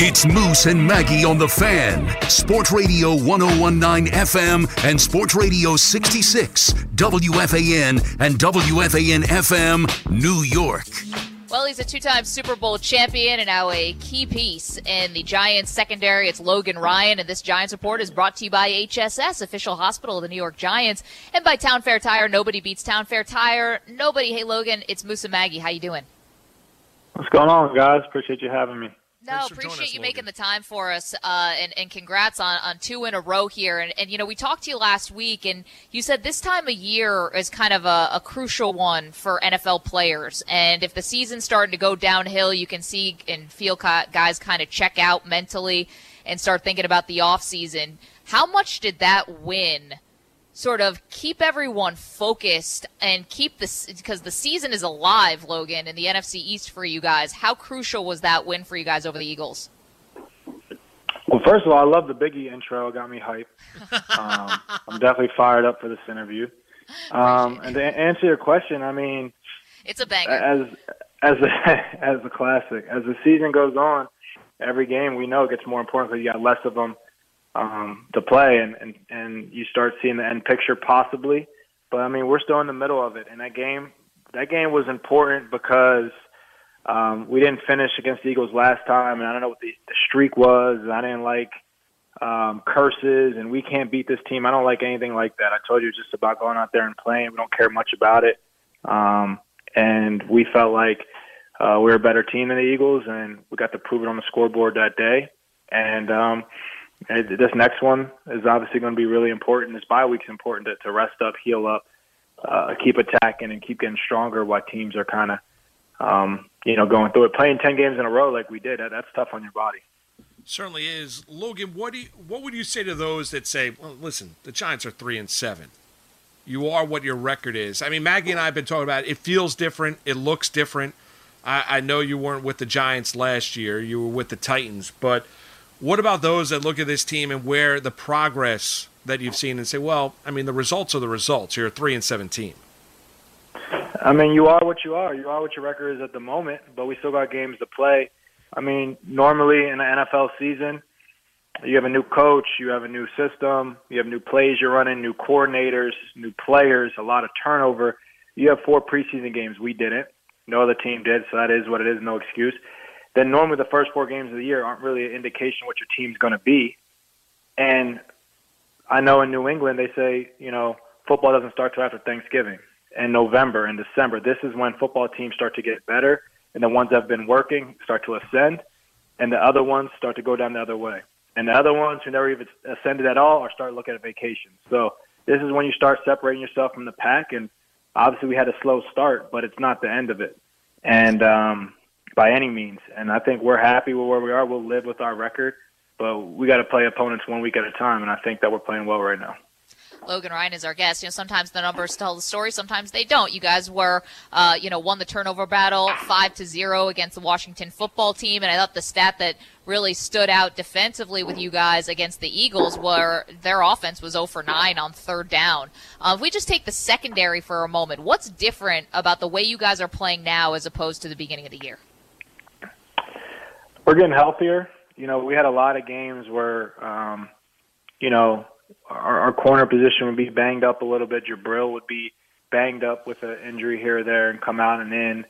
It's Moose and Maggie on the Fan. Sports Radio 1019 FM and Sports Radio 66, WFAN and WFAN FM, New York. Well, he's a two time Super Bowl champion and now a key piece in the Giants secondary. It's Logan Ryan, and this Giants report is brought to you by HSS, official hospital of the New York Giants, and by Town Fair Tire. Nobody beats Town Fair Tire. Nobody. Hey, Logan, it's Moose and Maggie. How you doing? What's going on, guys? Appreciate you having me. No, appreciate us, you Logan. making the time for us, uh, and, and congrats on, on two in a row here. And, and, you know, we talked to you last week, and you said this time of year is kind of a, a crucial one for NFL players. And if the season's starting to go downhill, you can see and feel guys kind of check out mentally and start thinking about the off season. How much did that win – sort of keep everyone focused and keep this because the season is alive, Logan, in the NFC East for you guys. How crucial was that win for you guys over the Eagles? Well, first of all, I love the Biggie intro. It got me hype. Um, I'm definitely fired up for this interview. Um, and to answer your question, I mean, it's a banger. As as a, as a classic, as the season goes on, every game we know it gets more important because you got less of them um, to play, and, and and you start seeing the end picture possibly. But I mean, we're still in the middle of it, and that game that game was important because um, we didn't finish against the Eagles last time, and I don't know what the, the streak was. I didn't like um, curses, and we can't beat this team. I don't like anything like that. I told you it's just about going out there and playing. We don't care much about it, um, and we felt like uh, we were a better team than the Eagles, and we got to prove it on the scoreboard that day. And um, this next one is obviously going to be really important. This bye week's important to, to rest up, heal up, uh, keep attacking, and keep getting stronger while teams are kind of, um, you know, going through it. Playing ten games in a row like we did, that, that's tough on your body. Certainly is, Logan. What do you, what would you say to those that say, well, listen, the Giants are three and seven. You are what your record is. I mean, Maggie and I have been talking about it. It feels different. It looks different. I, I know you weren't with the Giants last year. You were with the Titans, but – what about those that look at this team and where the progress that you've seen and say, well, I mean, the results are the results. You're three and seventeen. I mean, you are what you are. You are what your record is at the moment, but we still got games to play. I mean, normally in an NFL season, you have a new coach, you have a new system, you have new plays you're running, new coordinators, new players, a lot of turnover. You have four preseason games. We didn't. No other team did, so that is what it is. No excuse then normally the first four games of the year aren't really an indication what your team's going to be. And I know in New England they say, you know, football doesn't start till after Thanksgiving and November and December. This is when football teams start to get better, and the ones that have been working start to ascend, and the other ones start to go down the other way. And the other ones who never even ascended at all are start looking at vacations. So this is when you start separating yourself from the pack. And obviously we had a slow start, but it's not the end of it. And um, by any means. And I think we're happy with where we are. We'll live with our record, but we got to play opponents one week at a time. And I think that we're playing well right now. Logan Ryan is our guest. You know, sometimes the numbers tell the story, sometimes they don't. You guys were, uh, you know, won the turnover battle five to zero against the Washington football team, and I thought the stat that really stood out defensively with you guys against the Eagles were their offense was 0 for 9 on third down. Uh, if we just take the secondary for a moment, what's different about the way you guys are playing now as opposed to the beginning of the year? We're getting healthier. You know, we had a lot of games where, um, you know, our, our corner position would be banged up a little bit. Jabril would be banged up with an injury here or there and come out and in.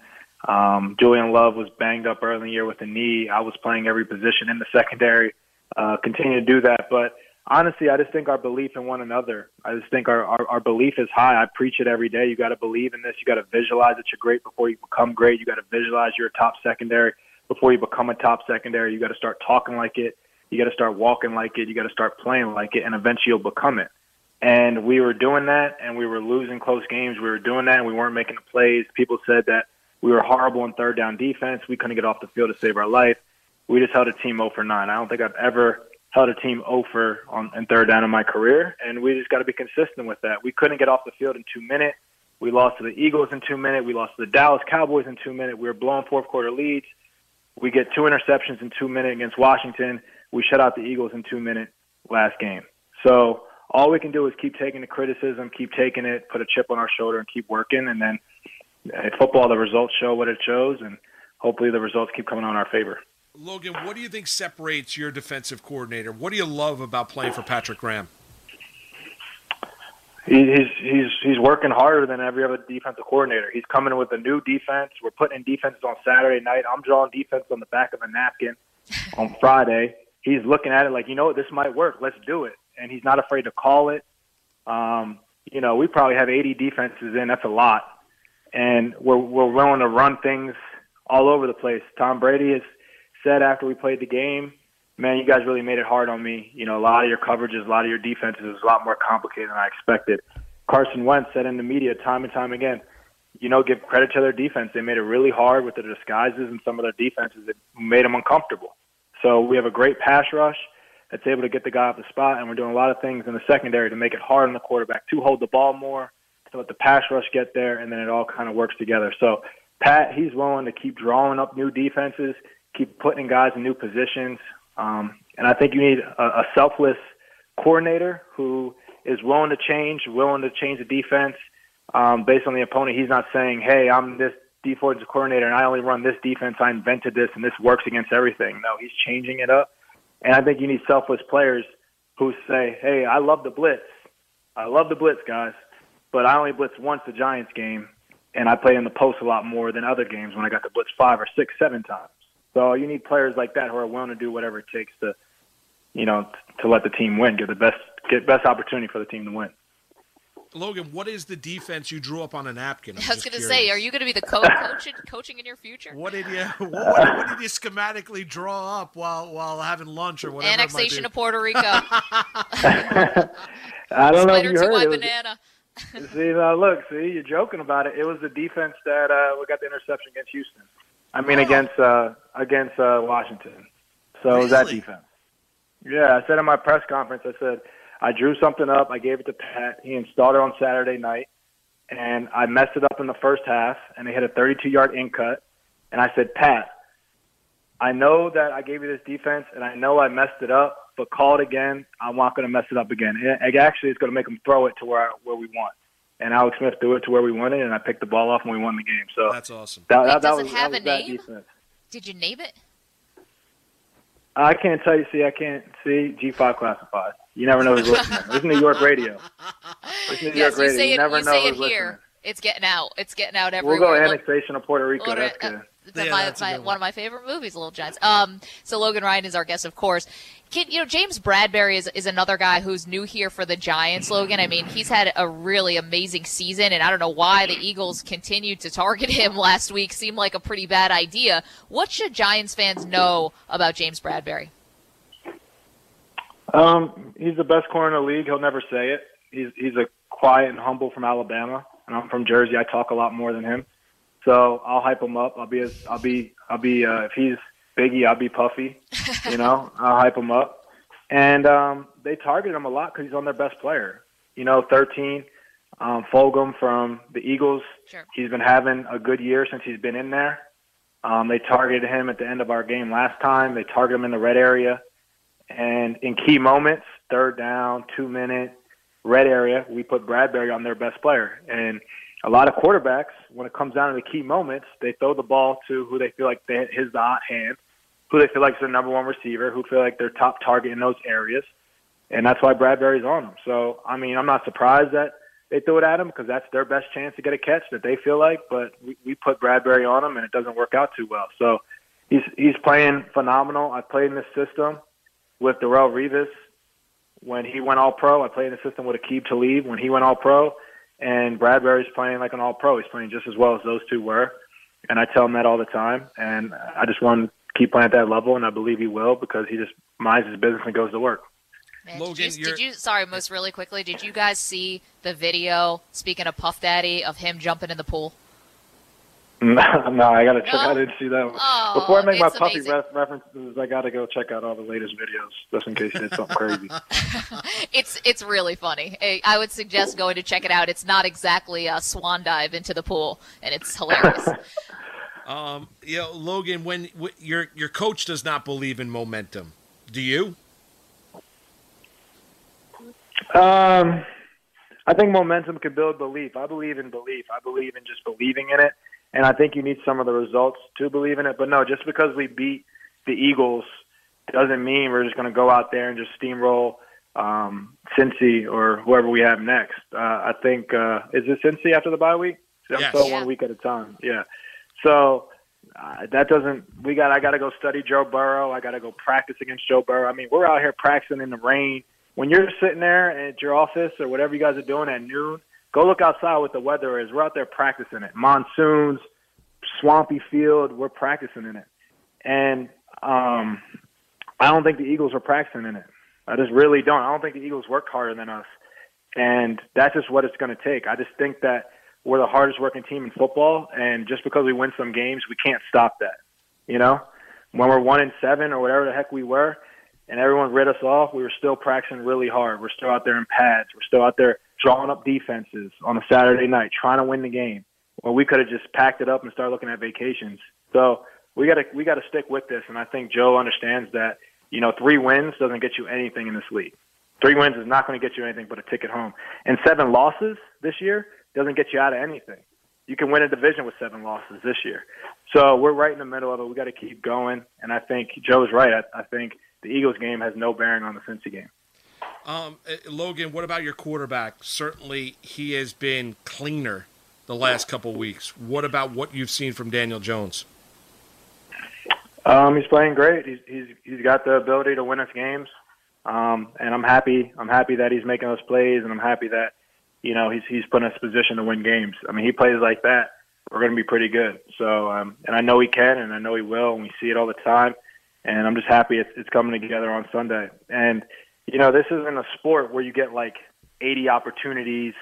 Um, Julian Love was banged up early in the year with a knee. I was playing every position in the secondary. Uh, continue to do that, but honestly, I just think our belief in one another. I just think our, our, our belief is high. I preach it every day. You got to believe in this. You got to visualize that you're great before you become great. You got to visualize you're a top secondary before you become a top secondary. You got to start talking like it. You got to start walking like it. You got to start playing like it, and eventually you'll become it. And we were doing that, and we were losing close games. We were doing that, and we weren't making the plays. People said that we were horrible in third down defense. We couldn't get off the field to save our life. We just held a team 0 for 9. I don't think I've ever held a team 0 for on in third down in my career, and we just got to be consistent with that. We couldn't get off the field in two minutes. We lost to the Eagles in two minutes. We lost to the Dallas Cowboys in two minutes. We were blowing fourth quarter leads. We get two interceptions in two minutes against Washington. We shut out the Eagles in two minutes last game. So all we can do is keep taking the criticism, keep taking it, put a chip on our shoulder, and keep working. And then uh, in football, the results show what it shows, and hopefully the results keep coming on our favor. Logan, what do you think separates your defensive coordinator? What do you love about playing for Patrick Graham? He's he's he's working harder than every other defensive coordinator. He's coming with a new defense. We're putting in defenses on Saturday night. I'm drawing defense on the back of a napkin on Friday. He's looking at it like, you know what, this might work. Let's do it. And he's not afraid to call it. Um, you know, we probably have 80 defenses in. That's a lot, and we're we're willing to run things all over the place. Tom Brady has said after we played the game, man, you guys really made it hard on me. You know, a lot of your coverages, a lot of your defenses was a lot more complicated than I expected. Carson Wentz said in the media time and time again, you know, give credit to their defense. They made it really hard with their disguises and some of their defenses that made them uncomfortable. So we have a great pass rush that's able to get the guy off the spot, and we're doing a lot of things in the secondary to make it hard on the quarterback to hold the ball more, to let the pass rush get there, and then it all kind of works together. So Pat, he's willing to keep drawing up new defenses, keep putting guys in new positions, um, and I think you need a, a selfless coordinator who is willing to change, willing to change the defense um, based on the opponent. He's not saying, "Hey, I'm this defensive coordinator and I only run this defense. I invented this and this works against everything." No, he's changing it up, and I think you need selfless players who say, "Hey, I love the blitz. I love the blitz, guys, but I only blitz once the Giants game, and I play in the post a lot more than other games when I got to blitz five or six, seven times." So you need players like that who are willing to do whatever it takes to, you know, to let the team win, get the best get best opportunity for the team to win. Logan, what is the defense you drew up on a napkin? I'm I was going to say, are you going to be the co- coach coaching in your future? What did you what, what, did you schematically draw up while while having lunch or whatever? Annexation of Puerto Rico. I don't know if you heard my it. Was, banana. see, now look, see, you're joking about it. It was the defense that uh, we got the interception against Houston. I mean, Oh. against uh, against uh, Washington. So was that defense. Yeah, I said in my press conference, I said I drew something up. I gave it to Pat. He installed it on Saturday night, and I messed it up in the first half, and they hit a 32-yard in cut. And I said, Pat, I know that I gave you this defense, and I know I messed it up, but call it again. I'm not going to mess it up again. It, it actually is going to make them throw it to where where we want. And Alex Smith threw it to where we wanted, and I picked the ball off, and we won the game. So That's awesome. that, Wait, that, that does it was, have that a that name? defense. Did you name it? I can't tell you. See, I can't see G5 classified. You never know who's listening. This is New York radio. This is New yes, York you radio. say you it. never you know say it who's here. listening. It's getting out. It's getting out everywhere. We'll everywhere. go Look- annexation of Puerto Rico. Order- That's uh, good. that's Yeah, my, that's a my- good one. one. of my favorite movies, Little Giants. Um, so Logan Ryan is our guest, of course. You know James Bradberry is, is another guy who's new here for the Giants. Logan, I mean, he's had a really amazing season, and I don't know why the Eagles continued to target him last week. Seemed like a pretty bad idea. What should Giants fans know about James Bradberry? Um, he's the best corner in the league. He'll never say it. He's he's a quiet and humble from Alabama, and I'm from Jersey. I talk a lot more than him, so I'll hype him up. I'll be I'll be I'll be uh, if he's Biggie, I'll be Puffy. You know, I'll hype him up. And um, they target him a lot because he's on their best player. You know, 13, um, Fulgham from the Eagles. Sure. He's been having a good year since he's been in there. Um, they targeted him at the end of our game last time. They targeted him in the red area. And in key moments, third down, two minute, red area, we put Bradberry on their best player. And a lot of quarterbacks, when it comes down to the key moments, they throw the ball to who they feel like they, his the hot hand, who they feel like is their number one receiver, who feel like their top target in those areas. And that's why Bradberry's on them. So, I mean, I'm not surprised that they threw it at him because that's their best chance to get a catch that they feel like. But we, we put Bradberry on him, and it doesn't work out too well. So he's he's playing phenomenal. I played in this system with Darrelle Revis when he went All Pro. I played in the system with Aqib Talib when he went All Pro, and Bradberry's playing like an All Pro. He's playing just as well as those two were, and I tell him that all the time. And I just want keep playing at that level, and I believe he will because he just minds his business and goes to work. Man, Logan, did, you, you're- did you? Sorry, most really quickly. Did you guys see the video? Speaking of Puff Daddy, of him jumping in the pool. no, I gotta check. No? I didn't see that. one. Oh, Before I make my it's puppy amazing. ref- references, I gotta go check out all the latest videos just in case he did something crazy. It's it's really funny. I I would suggest going to check it out. It's not exactly a swan dive into the pool, and it's hilarious. Um, you know, Logan, when w- your your coach does not believe in momentum, do you? Um, I think momentum can build belief. I believe in belief. I believe in just believing in it, and I think you need some of the results to believe in it. But no, just because we beat the Eagles doesn't mean we're just going to go out there and just steamroll um, Cincy or whoever we have next. Uh, I think uh, is it Cincy after the bye week? I'm yes. still Yeah. one week at a time. Yeah. So uh, that doesn't. We got. I got to go study Joe Burrow. I got to go practice against Joe Burrow. I mean, we're out here practicing in the rain. When you're sitting there at your office or whatever you guys are doing at noon, go look outside what the weather is. We're out there practicing it. Monsoons, swampy field. We're practicing in it, and um, I don't think the Eagles are practicing in it. I just really don't. I don't think the Eagles work harder than us, and that's just what it's going to take. I just think that we're the hardest working team in football, and just because we win some games, we can't stop that. You know, when we're one and seven or whatever the heck we were, and everyone read us off, we were still practicing really hard. We're still out there in pads. We're still out there drawing up defenses on a Saturday night, trying to win the game. Well, we could have just packed it up and started looking at vacations. So we got to we got to stick with this, and I think Joe understands that. You know, three wins doesn't get you anything in this league. Three wins is not going to get you anything but a ticket home. And seven losses this year doesn't get you out of anything. You can win a division with seven losses this year. So we're right in the middle of it. We got to keep going. And I think Joe's right. I, I think the Eagles game has no bearing on the Cincy game. Um, uh, Logan, what about your quarterback? Certainly, he has been cleaner the last couple weeks. What about what you've seen from Daniel Jones? Um, he's playing great. He's he's he's got the ability to win us games, um, and I'm happy. I'm happy that he's making those plays, and I'm happy that you know he's he's put in in position to win games. I mean, he plays like that, we're going to be pretty good. So, um, and I know he can, and I know he will, and we see it all the time. And I'm just happy it's, it's coming together on Sunday. And you know, this isn't a sport where you get like 80 opportunities,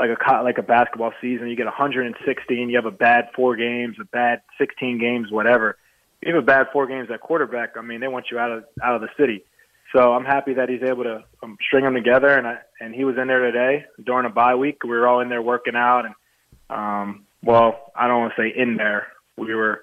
like a like a basketball season. You get 116. You have a bad four games, a bad 16 games, whatever. You have a bad four games at quarterback. I mean, they want you out of out of the city. So I'm happy that he's able to um, string them together, and I, and he was in there today during a bye week. We were all in there working out, and um, well, I don't want to say in there. We were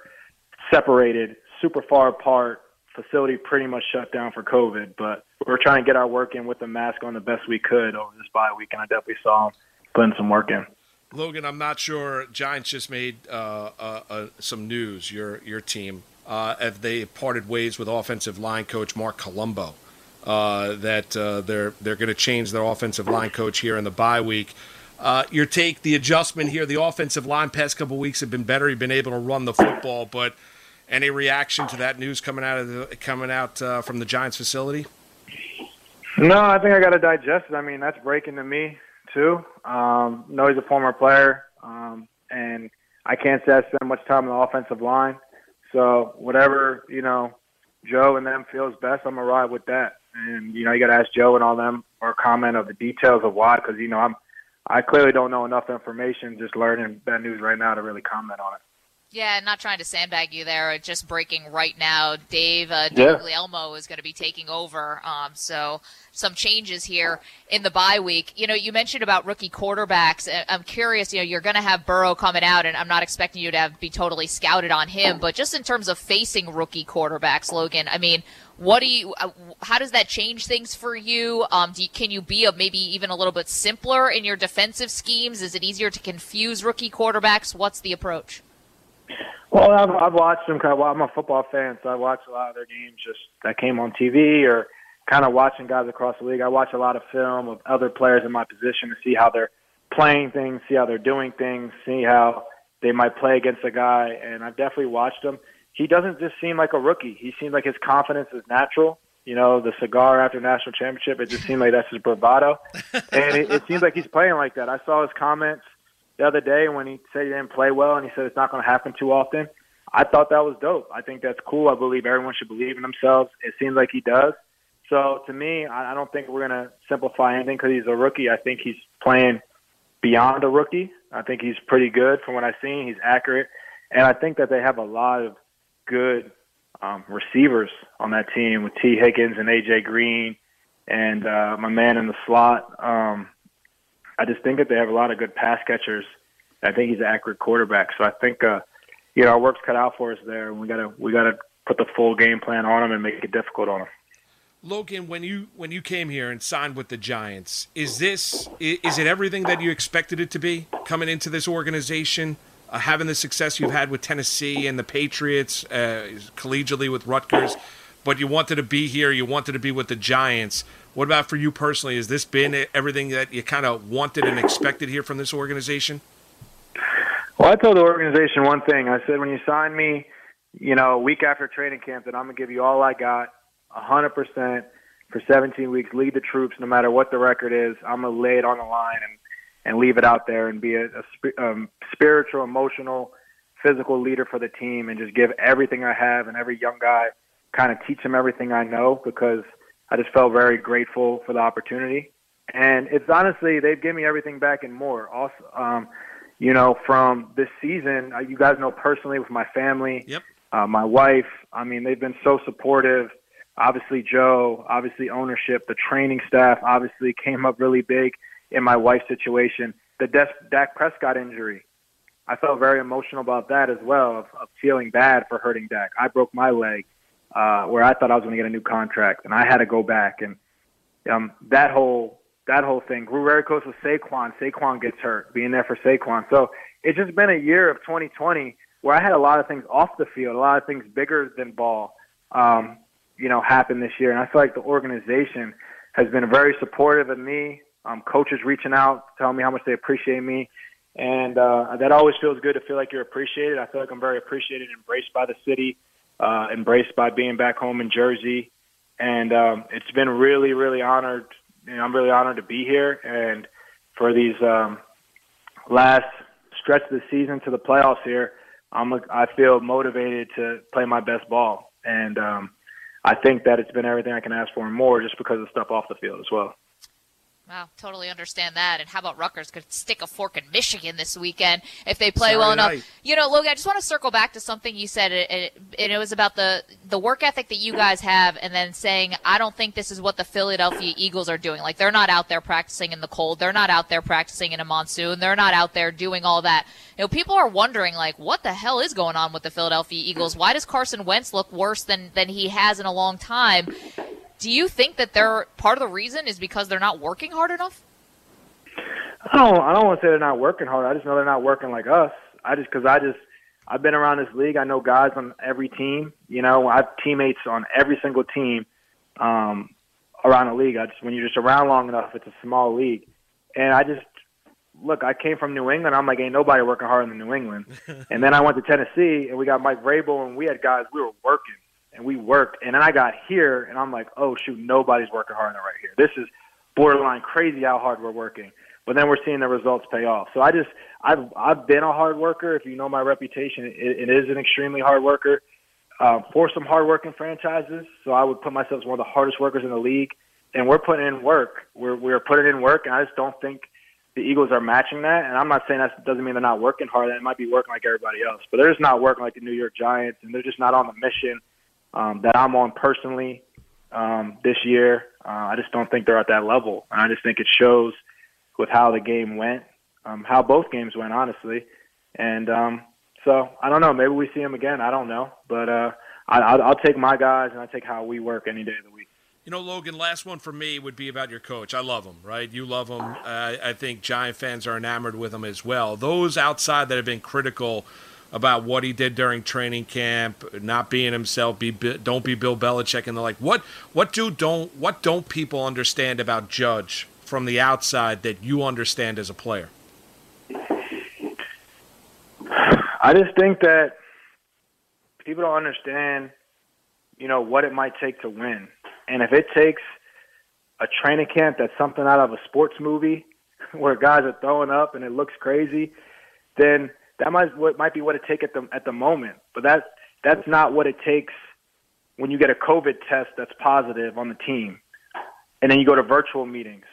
separated, super far apart. Facility pretty much shut down for COVID, but we were trying to get our work in with the mask on the best we could over this bye week, and I definitely saw him putting some work in. Logan, I'm not sure. Giants just made uh, uh, uh, some news. Your your team, uh, if they parted ways with offensive line coach Marc Colombo, uh, that uh, they're they're going to change their offensive line coach here in the bye week. Uh, your take, the adjustment here, the offensive line past couple weeks have been better. You've been able to run the football, but any reaction to that news coming out of the coming out uh, from the Giants facility? No, I think I got to digest it. I mean, that's breaking to me too. Um, no, he's a former player, um, and I can't say I spend much time on the offensive line. So whatever you know, Joe and them feels best, I'm gonna ride with that. And you know, you got to ask Joe and all them or comment of the details of why, because you know, I'm I clearly don't know enough information. Just learning that news right now to really comment on it. Yeah, not trying to sandbag you there. Just breaking right now. Dave uh, Dave Yeah. Guglielmo is going to be taking over. Um, so some changes here in the bye week. You know, you mentioned about rookie quarterbacks. I'm curious. You know, you're going to have Burrow coming out, and I'm not expecting you to have, be totally scouted on him. But just in terms of facing rookie quarterbacks, Logan. I mean, what do you? Uh, how does that change things for you? Um, do you, can you be a, maybe even a little bit simpler in your defensive schemes? Is it easier to confuse rookie quarterbacks? What's the approach? Well, I've, I've watched them. Well, I'm a football fan, so I watch a lot of their games just that came on TV or kind of watching guys across the league. I watch a lot of film of other players in my position to see how they're playing things, see how they're doing things, see how they might play against a guy. And I've definitely watched him. He doesn't just seem like a rookie. He seems like his confidence is natural. You know, the cigar after national championship, it just seemed like that's his bravado. And it, it seems like he's playing like that. I saw his comments the other day when he said he didn't play well and he said it's not going to happen too often. I thought that was dope. I think that's cool. I believe everyone should believe in themselves. It seems like he does. So to me, I I don't think we're going to simplify anything because he's a rookie. I think he's playing beyond a rookie. I think he's pretty good from what I've seen. He's accurate. And I think that they have a lot of good um, receivers on that team with Tee Higgins and A.J. Green and uh, my man in the slot. Um, I just think that they have a lot of good pass catchers. I think he's an accurate quarterback. So I think, uh, you know, our work's cut out for us there. And we gotta we gotta put the full game plan on him and make it difficult on him. Logan, when you when you came here and signed with the Giants, is this is it everything that you expected it to be coming into this organization? Uh, having the success you've had with Tennessee and the Patriots, uh, collegiately with Rutgers, but you wanted to be here, you wanted to be with the Giants. What about for you personally? Has this been everything that you kind of wanted and expected here from this organization? Well, I told the organization one thing. I said, when you sign me, you know, a week after training camp, that I'm going to give you all I got, 100% for 17 weeks, lead the troops no matter what the record is. I'm going to lay it on the line and, and leave it out there and be a, a um, spiritual, emotional, physical leader for the team and just give everything I have and every young guy kind of teach them everything I know because – I just felt very grateful for the opportunity. And it's honestly, they've given me everything back and more. Also, um, you know, from this season, uh, you guys know personally with my family, yep. uh, my wife. I mean, they've been so supportive. Obviously, Joe, obviously, ownership, the training staff obviously came up really big in my wife's situation. The Des- Dak Prescott injury, I felt very emotional about that as well, of, of feeling bad for hurting Dak. I broke my leg uh, where I thought I was going to get a new contract, and I had to go back. And um, that whole that whole thing grew very close with Saquon. Saquon gets hurt, being there for Saquon. So it's just been a year of 2020 where I had a lot of things off the field, a lot of things bigger than ball, um, you know, happen this year. And I feel like the organization has been very supportive of me. Um, coaches reaching out, telling me how much they appreciate me. And uh, that always feels good to feel like you're appreciated. I feel like I'm very appreciated, embraced by the city uh, embraced by being back home in Jersey, and um, it's been really, really honored. You know, I'm really honored to be here, and for these um, last stretch of the season to the playoffs here, I'm I feel motivated to play my best ball, and um, I think that it's been everything I can ask for and more, just because of stuff off the field as well. Wow, totally understand that. And how about Rutgers could stick a fork in Michigan this weekend if they play well night. enough? You know, Logan, I just want to circle back to something you said, and it was about the the work ethic that you guys have, and then saying I don't think this is what the Philadelphia Eagles are doing. Like they're not out there practicing in the cold, they're not out there practicing in a monsoon, they're not out there doing all that. You know, people are wondering like, what the hell is going on with the Philadelphia Eagles? Why does Carson Wentz look worse than than he has in a long time? Do you think that they're part of the reason is because they're not working hard enough? I don't. I don't want to say they're not working hard. I just know they're not working like us. I just because I just I've been around this league. I know guys on every team. You know, I have teammates on every single team um, around the league. I just when you're just around long enough, it's a small league, and I just look. I came from New England. I'm like, ain't nobody working harder than New England. and then I went to Tennessee, and we got Mike Vrabel, and we had guys. We were working and we worked. And then I got here, and I'm like, oh shoot, nobody's working hard enough right here. This is borderline crazy how hard we're working. But then we're seeing the results pay off. So I just, I've, I've been a hard worker. If you know my reputation, it, it is an extremely hard worker uh, for some hardworking franchises. So I would put myself as one of the hardest workers in the league. And we're putting in work. We're we're putting in work, and I just don't think the Eagles are matching that. And I'm not saying that doesn't mean they're not working hard. They might be working like everybody else, but they're just not working like the New York Giants, and they're just not on the mission um, that I'm on personally um, this year. Uh, I just don't think they're at that level, and I just think it shows with how the game went, um, how both games went, honestly. And um, so I don't know. Maybe we see them again. I don't know, but uh, I, I'll, I'll take my guys and I take how we work any day of the week. You know, Logan, last one for me would be about your coach. I love him, right? You love him. Uh, I think Giant fans are enamored with him as well. Those outside that have been critical about what he did during training camp, not being himself, be don't be Bill Belichick, and the like. What what do don't what don't people understand about Judge from the outside that you understand as a player? I just think that people don't understand, you know, what it might take to win, and if it takes a training camp that's something out of a sports movie where guys are throwing up and it looks crazy, then that might what might be what it take at the at the moment, but that that's not what it takes when you get a COVID test that's positive on the team, and then you go to virtual meetings.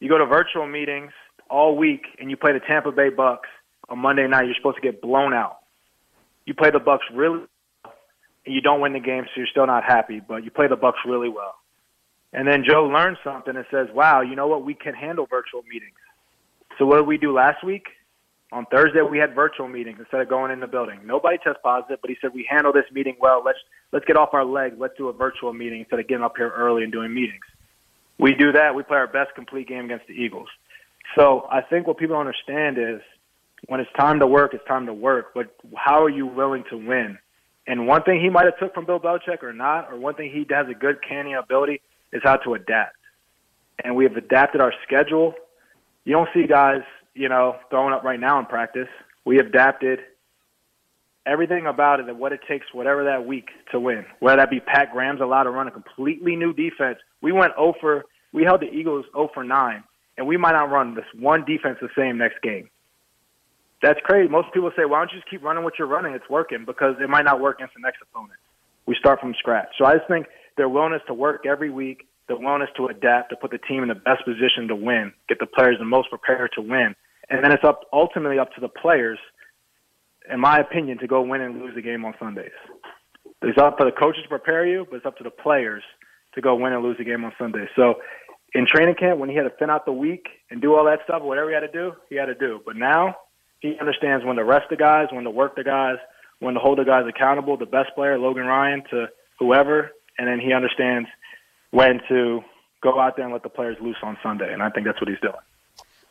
You go to virtual meetings all week, and you play the Tampa Bay Bucks on Monday night. You're supposed to get blown out. You play the Bucks really, and you don't win the game, so you're still not happy. But you play the Bucks really well, and then Joe learns something and says, "Wow, you know what? We can handle virtual meetings." So what did we do last week? On Thursday, we had virtual meetings instead of going in the building. Nobody test positive, but he said we handle this meeting well. Let's let's get off our legs. Let's do a virtual meeting instead of getting up here early and doing meetings. We do that. We play our best complete game against the Eagles. So I think what people understand is when it's time to work, it's time to work. But how are you willing to win? And one thing he might have took from Bill Belichick or not, or one thing he has a good canny ability is how to adapt. And we have adapted our schedule. You don't see guys, you know, throwing up right now in practice. We adapted everything about it and what it takes, whatever that week to win. Whether that be Pat Graham's allowed to run a completely new defense. We went 0 for, we held the Eagles 0 for 9, and we might not run this one defense the same next game. That's crazy. Most people say, why don't you just keep running what you're running? It's working because it might not work against the next opponent. We start from scratch. So I just think their willingness to work every week, their willingness to adapt, to put the team in the best position to win, get the players the most prepared to win. And then it's up ultimately up to the players, in my opinion, to go win and lose the game on Sundays. It's up for the coaches to prepare you, but it's up to the players to go win and lose the game on Sundays. So in training camp, when he had to thin out the week and do all that stuff, whatever he had to do, he had to do. But now he understands when to rest the guys, when to work the guys, when to hold the guys accountable. The best player, Logan Ryan, to whoever, and then he understands when to go out there and let the players loose on Sunday. And I think that's what he's doing.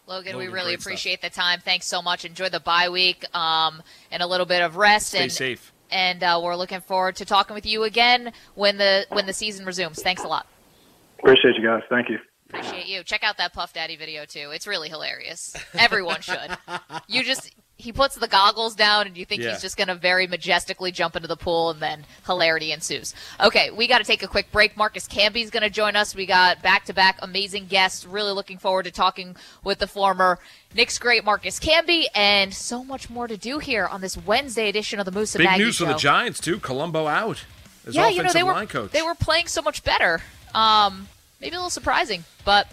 Logan, we really appreciate stuff. the time. Thanks so much. Enjoy the bye week um, and a little bit of rest. Stay and, safe. And uh, we're looking forward to talking with you again when the when the season resumes. Thanks a lot. Appreciate you guys. Thank you. Appreciate you. Check out that Puff Daddy video too. It's really hilarious. Everyone should. You just he puts the goggles down and you think yeah. he's just going to very majestically jump into the pool and then hilarity ensues. Okay, we got to take a quick break. Marcus Camby's going to join us. We got back-to-back amazing guests. Really looking forward to talking with the former Knicks great Marcus Camby and so much more to do here on this Wednesday edition of the Moose and Big Maggie news show. for the Giants too. Colombo out. yeah, you know they were they were playing so much better. Um, maybe a little surprising, but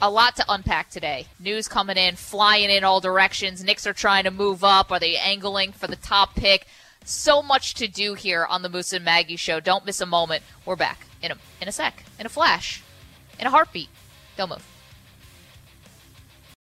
a lot to unpack today. News coming in, flying in all directions. Knicks are trying to move up. Are they angling for the top pick? So much to do here on the Moose and Maggie show. Don't miss a moment. We're back in a in a sec, in a flash, in a heartbeat. Don't move.